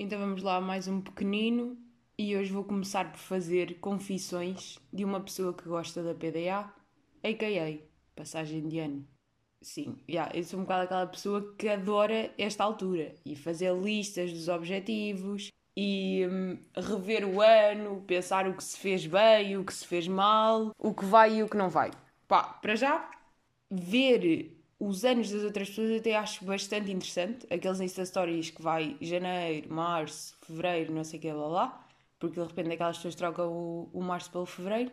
Então vamos lá, mais um pequenino. E hoje vou começar por fazer confissões de uma pessoa que gosta da PDA, a.k.a. Passagem de Ano. Sim, yeah, eu sou um bocado aquela pessoa que adora esta altura e fazer listas dos objetivos e hum, rever o ano, pensar o que se fez bem, o que se fez mal, o que vai e o que não vai. Pá, para já, ver os anos das outras pessoas até acho bastante interessante. Aqueles Insta Stories que vai janeiro, março, fevereiro, não sei o que, lá lá. Porque de repente aquelas pessoas trocam o, o março pelo fevereiro.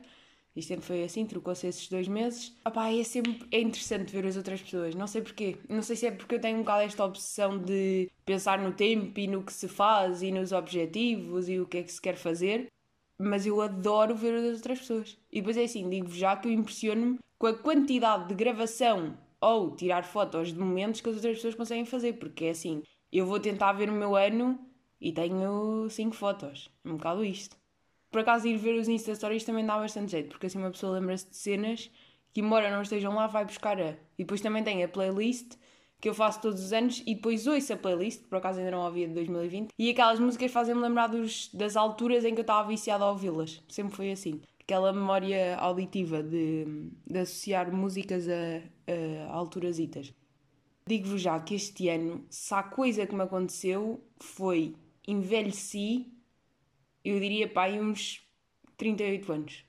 Isto sempre foi assim, trocou-se esses dois meses. Opá, é sempre é interessante ver as outras pessoas. Não sei porquê. Não sei se é porque eu tenho um bocado esta obsessão de pensar no tempo e no que se faz e nos objetivos e o que é que se quer fazer. Mas eu adoro ver as outras pessoas. E depois é assim, digo já que eu impressiono-me com a quantidade de gravação ou tirar fotos de momentos que as outras pessoas conseguem fazer, porque é assim, eu vou tentar ver o meu ano e tenho 5 fotos. É um bocado isto. Por acaso, ir ver os Insta Stories também dá bastante jeito, porque assim uma pessoa lembra-se de cenas que, embora não estejam lá, vai buscar a. E depois também tem a playlist que eu faço todos os anos e depois ouço a playlist, por acaso ainda não ouvi de 2020, e aquelas músicas fazem-me lembrar dos, das alturas em que eu estava viciada a ouvi-las. Sempre foi assim aquela memória auditiva de, de associar músicas a, a alturas itas. Digo-vos já que este ano, se há coisa que me aconteceu, foi envelheci, eu diria aí uns 38 anos.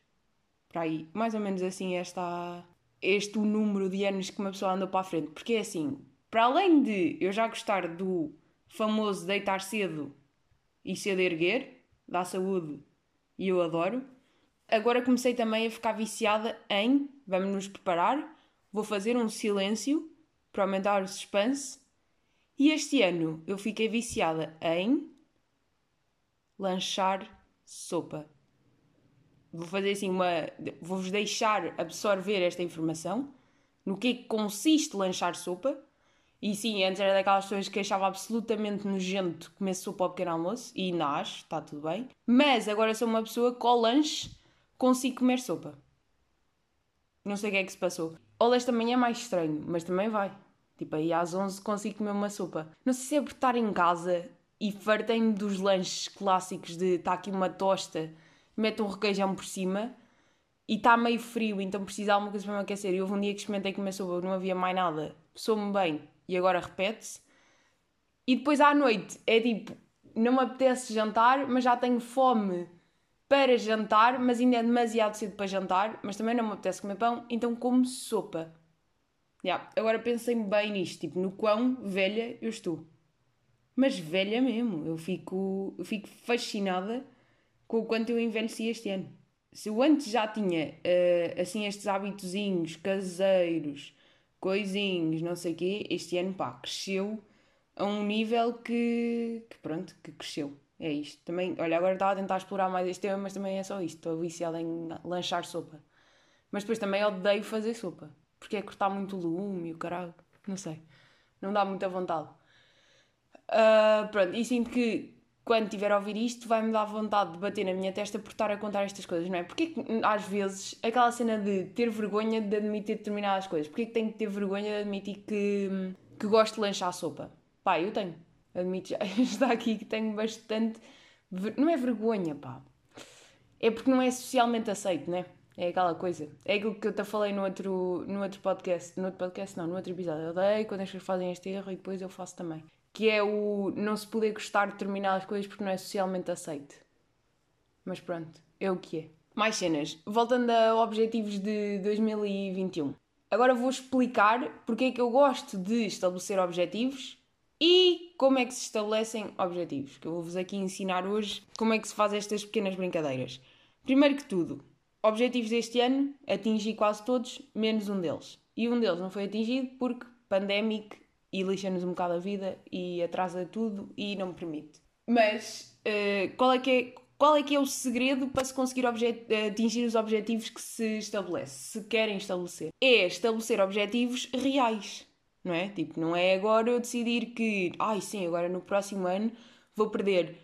Para aí, mais ou menos assim, esta, este o número de anos que uma pessoa anda para a frente. Porque é assim, para além de eu já gostar do famoso deitar cedo e cedo erguer, da saúde, e eu adoro, Agora comecei também a ficar viciada em vamos nos preparar, vou fazer um silêncio para aumentar o suspense. E este ano eu fiquei viciada em lanchar sopa. Vou fazer assim uma. Vou-vos deixar absorver esta informação. No que é que consiste lanchar sopa? E sim, antes era daquelas pessoas que achava absolutamente nojento comer sopa ao pequeno almoço, e acho, está tudo bem. Mas agora sou uma pessoa que lanche consigo comer sopa. Não sei o que é que se passou. Ou esta manhã é mais estranho, mas também vai. Tipo, aí às 11 consigo comer uma sopa. Não sei se é por estar em casa e fartei-me dos lanches clássicos de está aqui uma tosta, mete um requeijão por cima e está meio frio, então precisa de alguma coisa para me aquecer. E houve um dia que experimentei comer sopa, não havia mais nada. Sou-me bem e agora repete-se. E depois à noite é tipo, não me apetece jantar, mas já tenho fome para jantar, mas ainda é demasiado cedo para jantar, mas também não me apetece comer pão, então como sopa. Yeah. Agora pensei bem nisto, tipo, no quão velha eu estou. Mas velha mesmo, eu fico, eu fico fascinada com o quanto eu envelheci este ano. Se eu antes já tinha, uh, assim, estes hábitozinhos caseiros, coisinhos, não sei o quê, este ano, pá, cresceu a um nível que, que pronto, que cresceu. É isto. Também, olha, agora estava a tentar explorar mais este tema, mas também é só isto. Estou viciada em lanchar sopa. Mas depois também odeio fazer sopa. Porque é cortar muito lume e o caralho. Não sei. Não dá muita vontade. Uh, pronto, e sinto que quando tiver a ouvir isto vai-me dar vontade de bater na minha testa por estar a contar estas coisas, não é? Porque às vezes aquela cena de ter vergonha de admitir determinadas coisas. Porquê que tenho que ter vergonha de admitir que, que gosto de lanchar sopa? Pá, eu tenho admito já está aqui que tenho bastante. Não é vergonha, pá. É porque não é socialmente aceito, né? É aquela coisa. É aquilo que eu te falei no outro, no outro podcast. No outro podcast, não, no outro episódio. Eu odeio quando as pessoas fazem este erro e depois eu faço também. Que é o não se poder gostar de determinadas coisas porque não é socialmente aceito. Mas pronto, é o que é. Mais cenas. Voltando a objetivos de 2021. Agora vou explicar porque é que eu gosto de estabelecer objetivos e como é que se estabelecem objetivos? Que eu vou-vos aqui ensinar hoje como é que se faz estas pequenas brincadeiras. Primeiro que tudo, objetivos deste ano, atingi quase todos, menos um deles. E um deles não foi atingido porque pandémico e lixa-nos um bocado a vida e atrasa tudo e não me permite. Mas uh, qual, é que é, qual é que é o segredo para se conseguir atingir os objetivos que se estabelece, se querem estabelecer? É estabelecer objetivos reais não é? Tipo, não é agora eu decidir que, ai sim, agora no próximo ano vou perder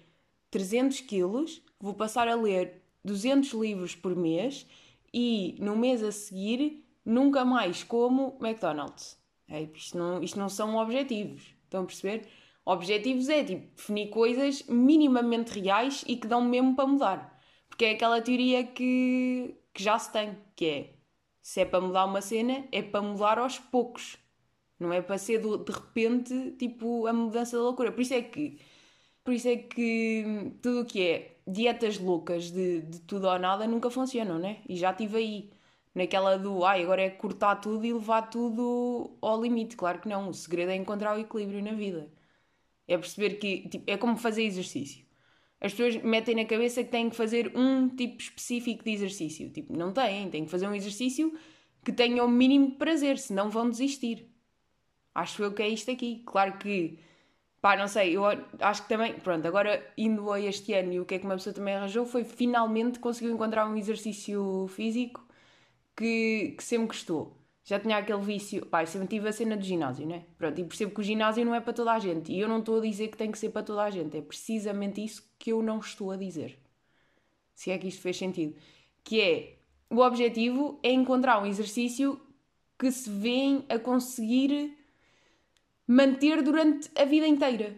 300 quilos, vou passar a ler 200 livros por mês e no mês a seguir nunca mais como McDonald's. É, isto, não, isto não são objetivos. Estão a perceber? Objetivos é tipo definir coisas minimamente reais e que dão mesmo para mudar. Porque é aquela teoria que, que já se tem, que é se é para mudar uma cena, é para mudar aos poucos. Não é para ser de, repente tipo a mudança da loucura. Por isso é que por isso é que tudo o que é dietas loucas de, de tudo ou nada nunca funcionam, né? E já tive aí naquela do ai, agora é cortar tudo e levar tudo ao limite. Claro que não. O segredo é encontrar o equilíbrio na vida. É perceber que tipo, é como fazer exercício. As pessoas metem na cabeça que têm que fazer um tipo específico de exercício. Tipo, não têm, têm que fazer um exercício que tenha o mínimo prazer, senão vão desistir. Acho eu que é isto aqui. Claro que, pá, não sei, eu acho que também, pronto, agora indo a este ano e o que é que uma pessoa também arranjou foi finalmente conseguiu encontrar um exercício físico que, que sempre gostou já tinha aquele vício. Pá, eu sempre tive a cena do ginásio, né? Pronto, e percebo que o ginásio não é para toda a gente. E eu não estou a dizer que tem que ser para toda a gente. É precisamente isso que eu não estou a dizer. Se é que isto fez sentido. Que é, o objetivo é encontrar um exercício que se vem a conseguir manter durante a vida inteira.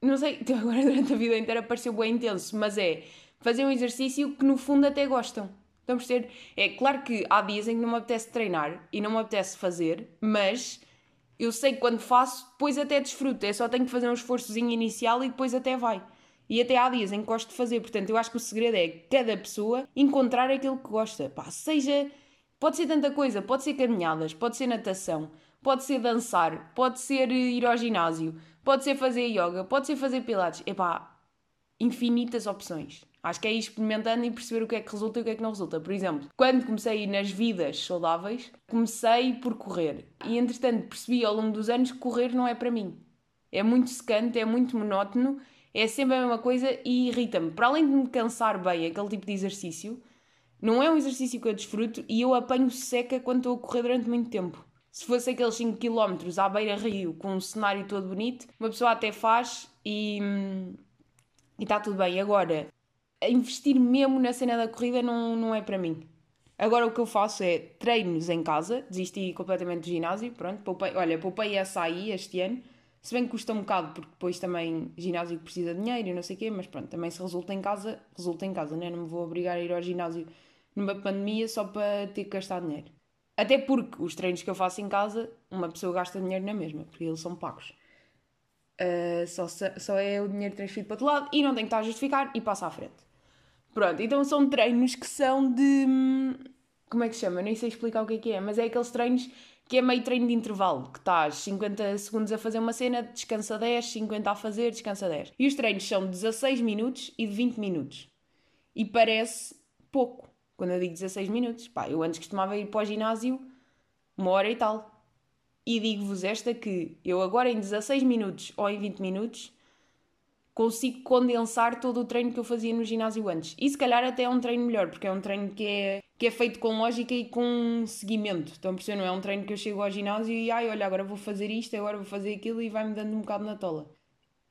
Não sei, agora durante a vida inteira pareceu bem intenso, mas é fazer um exercício que no fundo até gostam. A perceber? É claro que há dias em que não me apetece treinar e não me apetece fazer, mas eu sei que quando faço, depois até desfruto. É só tenho que fazer um esforçozinho inicial e depois até vai. E até há dias em que gosto de fazer. Portanto, eu acho que o segredo é cada pessoa encontrar aquilo que gosta. Pá, seja. Pode ser tanta coisa, pode ser caminhadas, pode ser natação, pode ser dançar, pode ser ir ao ginásio, pode ser fazer yoga, pode ser fazer pilates. Epá, infinitas opções. Acho que é ir experimentando e perceber o que é que resulta e o que é que não resulta. Por exemplo, quando comecei a ir nas vidas saudáveis, comecei por correr. E entretanto percebi ao longo dos anos que correr não é para mim. É muito secante, é muito monótono, é sempre a mesma coisa e irrita-me. Para além de me cansar bem aquele tipo de exercício, não é um exercício que eu desfruto e eu apanho seca quando estou a correr durante muito tempo. Se fosse aqueles 5 km à beira-rio com um cenário todo bonito, uma pessoa até faz e hum, está tudo bem. Agora, investir mesmo na cena da corrida não, não é para mim. Agora o que eu faço é treinos em casa, desisti completamente do ginásio, pronto, poupei, olha, poupei essa aí este ano, se bem que custa um bocado, porque depois também ginásio precisa de dinheiro e não sei o quê, mas pronto, também se resulta em casa, resulta em casa, né? não me vou obrigar a ir ao ginásio numa pandemia só para ter que gastar dinheiro. Até porque os treinos que eu faço em casa, uma pessoa gasta dinheiro na mesma, porque eles são pagos. Uh, só, só é o dinheiro transferido para outro lado e não tem que estar a justificar e passa à frente. Pronto, então são treinos que são de. Como é que se chama? Nem sei explicar o que é que é, mas é aqueles treinos que é meio treino de intervalo, que estás 50 segundos a fazer uma cena, descansa 10, 50 a fazer, descansa 10. E os treinos são 16 minutos e de 20 minutos. E parece pouco, quando eu digo 16 minutos. Pá, eu antes costumava ir para o ginásio uma hora e tal. E digo-vos esta que eu agora em 16 minutos ou em 20 minutos consigo condensar todo o treino que eu fazia no ginásio antes. E se calhar até é um treino melhor, porque é um treino que é, que é feito com lógica e com seguimento. Então, por não é um treino que eu chego ao ginásio e ai, olha, agora vou fazer isto, agora vou fazer aquilo e vai-me dando um bocado na tola.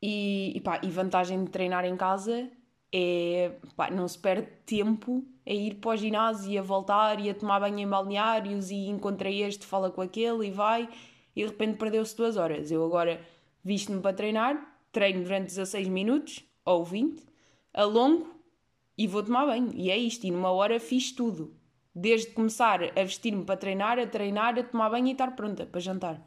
E, e, pá, e vantagem de treinar em casa é, pá, não se perde tempo a ir para o ginásio e a voltar e a tomar banho em balneários e encontrei este, fala com aquele e vai e de repente perdeu-se duas horas. Eu agora visto-me para treinar, treino durante 16 minutos ou 20, alongo e vou tomar banho. E é isto. E numa hora fiz tudo. Desde começar a vestir-me para treinar, a treinar, a tomar banho e estar pronta para jantar.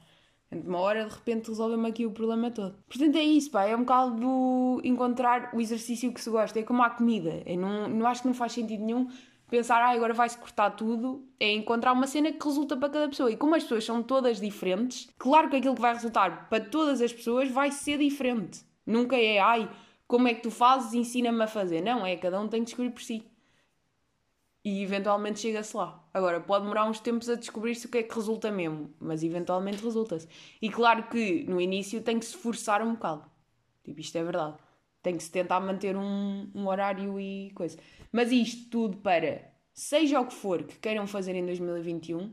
Uma hora de repente resolveu-me aqui o problema todo. Portanto, é isso, pá. É um bocado encontrar o exercício que se gosta. É como a comida. Eu não, não acho que não faz sentido nenhum pensar, ah, agora vai-se cortar tudo, é encontrar uma cena que resulta para cada pessoa. E como as pessoas são todas diferentes, claro que aquilo que vai resultar para todas as pessoas vai ser diferente. Nunca é, ai, como é que tu fazes, ensina-me a fazer. Não, é cada um tem que descobrir por si. E eventualmente chega-se lá. Agora, pode demorar uns tempos a descobrir-se o que é que resulta mesmo, mas eventualmente resulta-se. E claro que no início tem que se forçar um bocado. Tipo, isto é verdade. Tem que se tentar manter um, um horário e coisa. Mas isto tudo para, seja o que for que queiram fazer em 2021,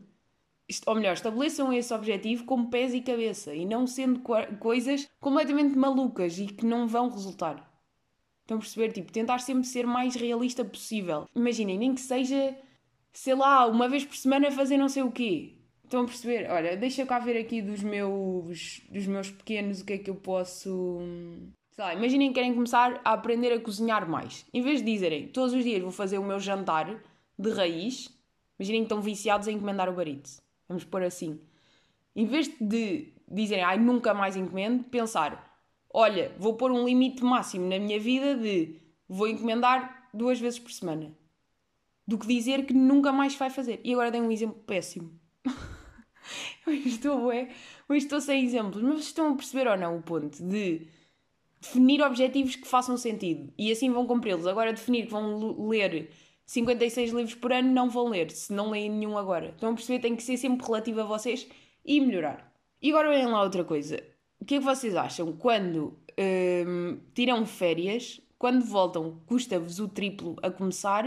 ou melhor, estabeleçam esse objetivo com pés e cabeça e não sendo co coisas completamente malucas e que não vão resultar. Estão a perceber? Tipo, tentar sempre ser mais realista possível. Imaginem, nem que seja, sei lá, uma vez por semana fazer não sei o quê. Estão a perceber? Olha, deixa eu cá ver aqui dos meus, dos meus pequenos o que é que eu posso. Sei lá, imaginem que querem começar a aprender a cozinhar mais. Em vez de dizerem todos os dias vou fazer o meu jantar de raiz, imaginem que estão viciados a encomendar o barito. Vamos pôr assim. Em vez de dizerem ai nunca mais encomendo, pensar olha, vou pôr um limite máximo na minha vida de vou encomendar duas vezes por semana. Do que dizer que nunca mais vai fazer. E agora dei um exemplo péssimo. hoje estou, é, estou sem exemplos, mas estão a perceber ou não o ponto de definir objetivos que façam sentido e assim vão cumpri-los. Agora, definir que vão ler 56 livros por ano, não vão ler, se não leem nenhum agora. Estão a perceber? Tem que ser sempre relativo a vocês e melhorar. E agora olhem lá outra coisa. O que é que vocês acham quando hum, tiram férias, quando voltam, custa-vos o triplo a começar?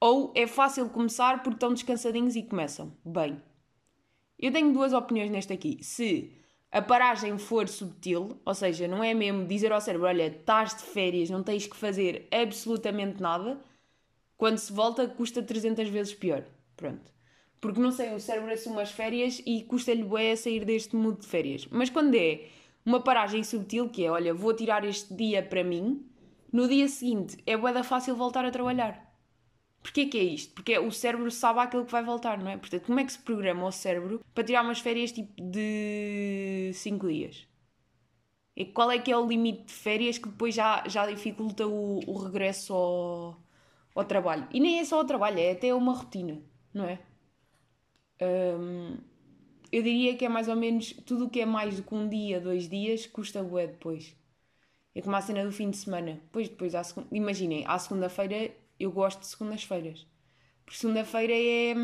Ou é fácil começar porque estão descansadinhos e começam? Bem, eu tenho duas opiniões neste aqui. Se a paragem for subtil, ou seja, não é mesmo dizer ao cérebro: olha, estás de férias, não tens que fazer absolutamente nada, quando se volta custa 300 vezes pior. Pronto. Porque não sei, o cérebro assume as férias e custa-lhe bué sair deste mood de férias. Mas quando é uma paragem subtil, que é olha, vou tirar este dia para mim, no dia seguinte é bué da fácil voltar a trabalhar. Porquê que é isto? Porque o cérebro sabe aquilo que vai voltar, não é? Portanto, como é que se programa o cérebro para tirar umas férias tipo de 5 dias? E qual é que é o limite de férias que depois já, já dificulta o, o regresso ao, ao trabalho? E nem é só o trabalho, é até uma rotina, não é? Hum, eu diria que é mais ou menos tudo o que é mais do que um dia, dois dias, custa bué depois. É como a cena do fim de semana. Depois, depois, à segunda... imaginem, à segunda-feira eu gosto de segundas-feiras. Porque segunda-feira é,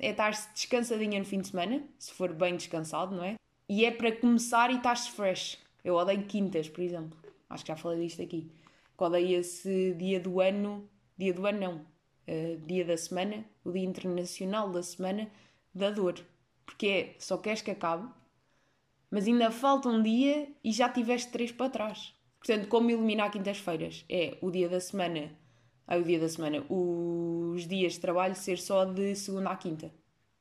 é estar-se descansadinha no fim de semana, se for bem descansado, não é? E é para começar e estás fresh. Eu odeio quintas, por exemplo. Acho que já falei disto aqui. Odeio esse dia do ano, dia do ano não, uh, dia da semana, o dia internacional da semana da dor. Porque é, só queres que acabe, mas ainda falta um dia e já tiveste três para trás. Portanto, como eliminar quintas-feiras? É o dia da semana Aí o dia da semana, os dias de trabalho ser só de segunda à quinta.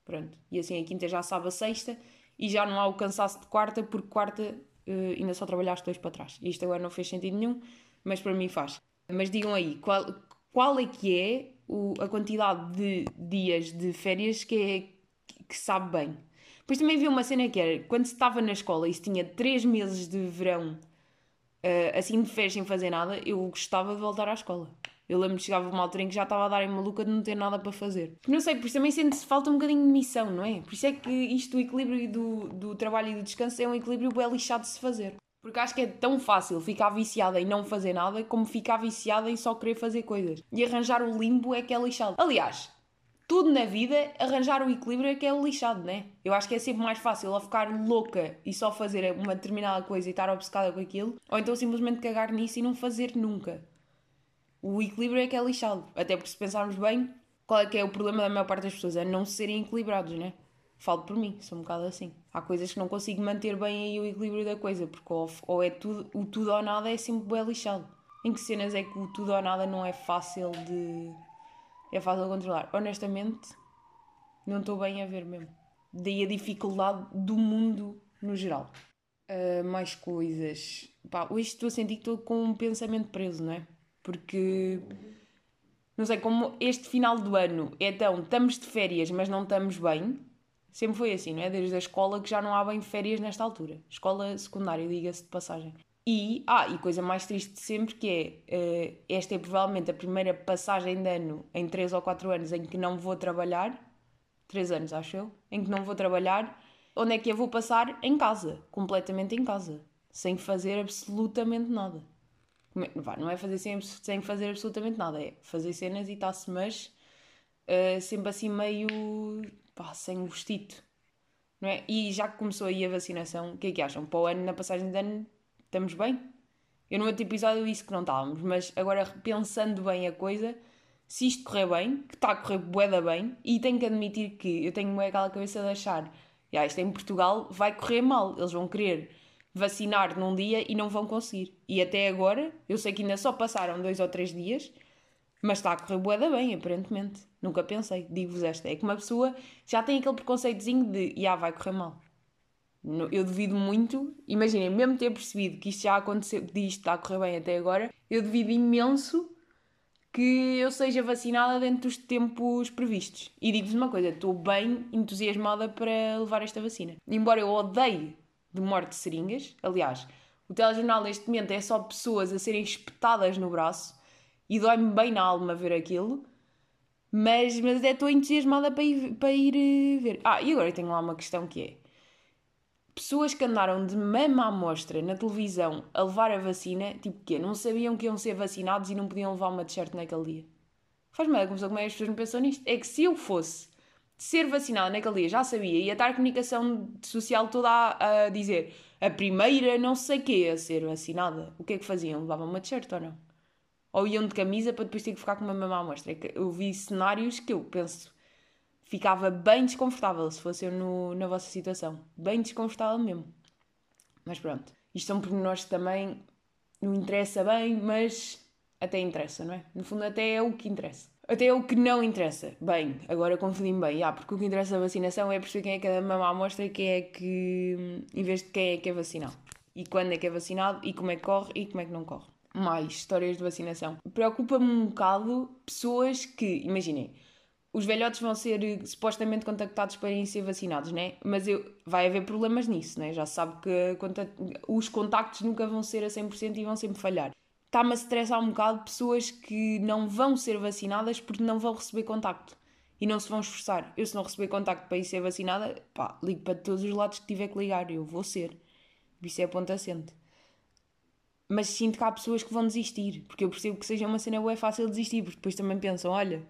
Pronto. E assim a quinta já sabe a sexta e já não há o cansaço de quarta, porque quarta uh, ainda só trabalhaste dois para trás. Isto agora não fez sentido nenhum, mas para mim faz. Mas digam aí, qual, qual é que é o, a quantidade de dias de férias que, é, que sabe bem? Depois também vi uma cena que era, quando se estava na escola e se tinha três meses de verão uh, assim de férias sem fazer nada, eu gostava de voltar à escola. Eu lembro que chegava uma altura em que já estava a dar em maluca de não ter nada para fazer. Não sei, por isso também sente-se falta um bocadinho de missão, não é? Por isso é que isto do equilíbrio do, do trabalho e do descanso é um equilíbrio bem lixado de se fazer. Porque acho que é tão fácil ficar viciada em não fazer nada como ficar viciada em só querer fazer coisas. E arranjar o limbo é que é lixado. Aliás, tudo na vida, arranjar o equilíbrio é que é o lixado, né? Eu acho que é sempre mais fácil ou ficar louca e só fazer uma determinada coisa e estar obcecada com aquilo, ou então simplesmente cagar nisso e não fazer nunca o equilíbrio é que é lixado. Até porque se pensarmos bem, qual é que é o problema da maior parte das pessoas? É não serem equilibrados, né? Falo por mim, sou um bocado assim. Há coisas que não consigo manter bem aí o equilíbrio da coisa, porque ou, ou é tudo, o tudo ou nada é sempre bem lixado. Em que cenas é que o tudo ou nada não é fácil de. É fácil controlar? Honestamente, não estou bem a ver mesmo. Daí a dificuldade do mundo no geral. Uh, mais coisas. Pá, hoje estou a sentir que estou com um pensamento preso, não é? Porque, não sei, como este final do ano é tão, estamos de férias, mas não estamos bem, sempre foi assim, não é? Desde a escola que já não há bem férias nesta altura. Escola secundária, diga-se de passagem. E, ah, e coisa mais triste de sempre que é, uh, esta é provavelmente a primeira passagem de ano em 3 ou 4 anos em que não vou trabalhar, 3 anos acho eu, em que não vou trabalhar, onde é que eu vou passar? Em casa, completamente em casa, sem fazer absolutamente nada. Vá, não é fazer sem, sem fazer absolutamente nada, é fazer cenas e está-se, mas uh, sempre assim meio pá, sem gostito. Não é? E já que começou aí a vacinação, o que é que acham? Para o ano, na passagem de ano, estamos bem? Eu no outro episódio disse que não estávamos, mas agora pensando bem a coisa, se isto correr bem, que está a correr boeda bem, e tenho que admitir que eu tenho aquela cabeça de achar, já, isto em Portugal vai correr mal, eles vão querer vacinar num dia e não vão conseguir. E até agora, eu sei que ainda só passaram dois ou três dias, Mas está a correr boeda bem, aparentemente. Nunca pensei, digo-vos esta. É que uma pessoa já tem aquele preconceitozinho de, já vai correr mal. Eu duvido muito, imaginem, mesmo ter percebido que isto já aconteceu, que isto está a correr bem até agora, eu duvido imenso que eu seja vacinada dentro dos tempos previstos. E digo-vos uma coisa, estou bem entusiasmada para levar esta vacina. Embora eu odeie de morte de seringas, aliás, o telejornal neste momento é só pessoas a serem espetadas no braço e dói-me bem na alma ver aquilo, mas, mas estou entusiasmada para ir, para ir eh, ver. Ah, e agora tenho lá uma questão que é pessoas que andaram de mama amostra na televisão a levar a vacina, tipo que não sabiam que iam ser vacinados e não podiam levar uma t-shirt naquele dia. Faz-me a confusão como é que as pessoas não pensam nisto. É que se eu fosse ser vacinada naquele dia, já sabia, ia estar a comunicação social toda a, a dizer a primeira não sei quê a ser vacinada. O que é que faziam? Levavam uma t-shirt ou não? Ou iam de camisa para depois ter que ficar com uma mama amostra. É eu vi cenários que eu penso ficava bem desconfortável se fosse eu no, na vossa situação. Bem desconfortável mesmo. Mas pronto. Isto são pormenores que também não interessa bem, mas até interessa, não é? No fundo, até é o que interessa. Até é o que não interessa. Bem, agora confundi-me bem. Ah, porque o que interessa a vacinação é perceber quem é que é da mama amostra e quem é que. em vez de quem é que é vacinado. E quando é que é vacinado e como é que corre e como é que não corre. Mais histórias de vacinação. Preocupa-me um bocado pessoas que, imaginem, os velhotes vão ser eh, supostamente contactados para irem ser vacinados, né? Mas eu, vai haver problemas nisso, né? Já se sabe que os contactos nunca vão ser a 100% e vão sempre falhar. Está-me a estressar um bocado pessoas que não vão ser vacinadas porque não vão receber contacto e não se vão esforçar. Eu, se não receber contacto para ir ser vacinada, pá, ligo para todos os lados que tiver que ligar, eu vou ser. Isso é ponto assente. Mas sinto que há pessoas que vão desistir, porque eu percebo que seja uma cena é fácil desistir, porque depois também pensam: olha,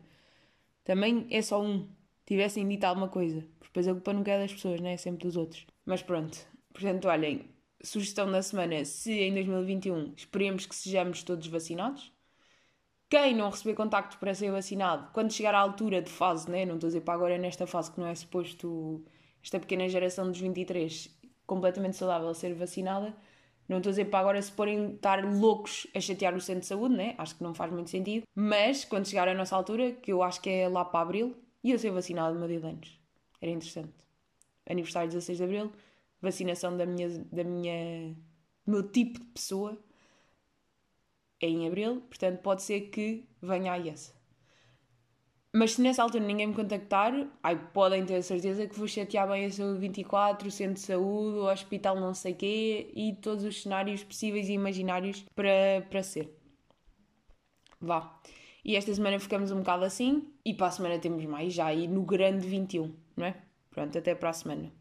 também é só um. Tivessem dito alguma coisa. Porque depois a culpa não é das pessoas, né? É sempre dos outros. Mas pronto. Portanto, olhem, sugestão da semana: se em 2021 esperemos que sejamos todos vacinados. Quem não receber contacto para ser vacinado, quando chegar à altura de fase, né? não estou a dizer para agora nesta fase que não é suposto esta pequena geração dos 23 completamente saudável ser vacinada, não estou a dizer para agora se porem estar loucos a chatear o centro de saúde, né? Acho que não faz muito sentido. Mas quando chegar a nossa altura, que eu acho que é lá para abril, ia ser vacinado uma dia de anos. Era interessante. Aniversário 16 de abril, vacinação da minha, da minha, meu tipo de pessoa é em abril, portanto pode ser que venha aí essa. Mas se nessa altura ninguém me contactar, ai, podem ter a certeza que vou chatear bem a saúde 24, o centro de saúde, o hospital não sei quê e todos os cenários possíveis e imaginários para, para ser. Vá. E esta semana ficamos um bocado assim e para a semana temos mais já aí no grande 21, não é? Pronto, até para a semana.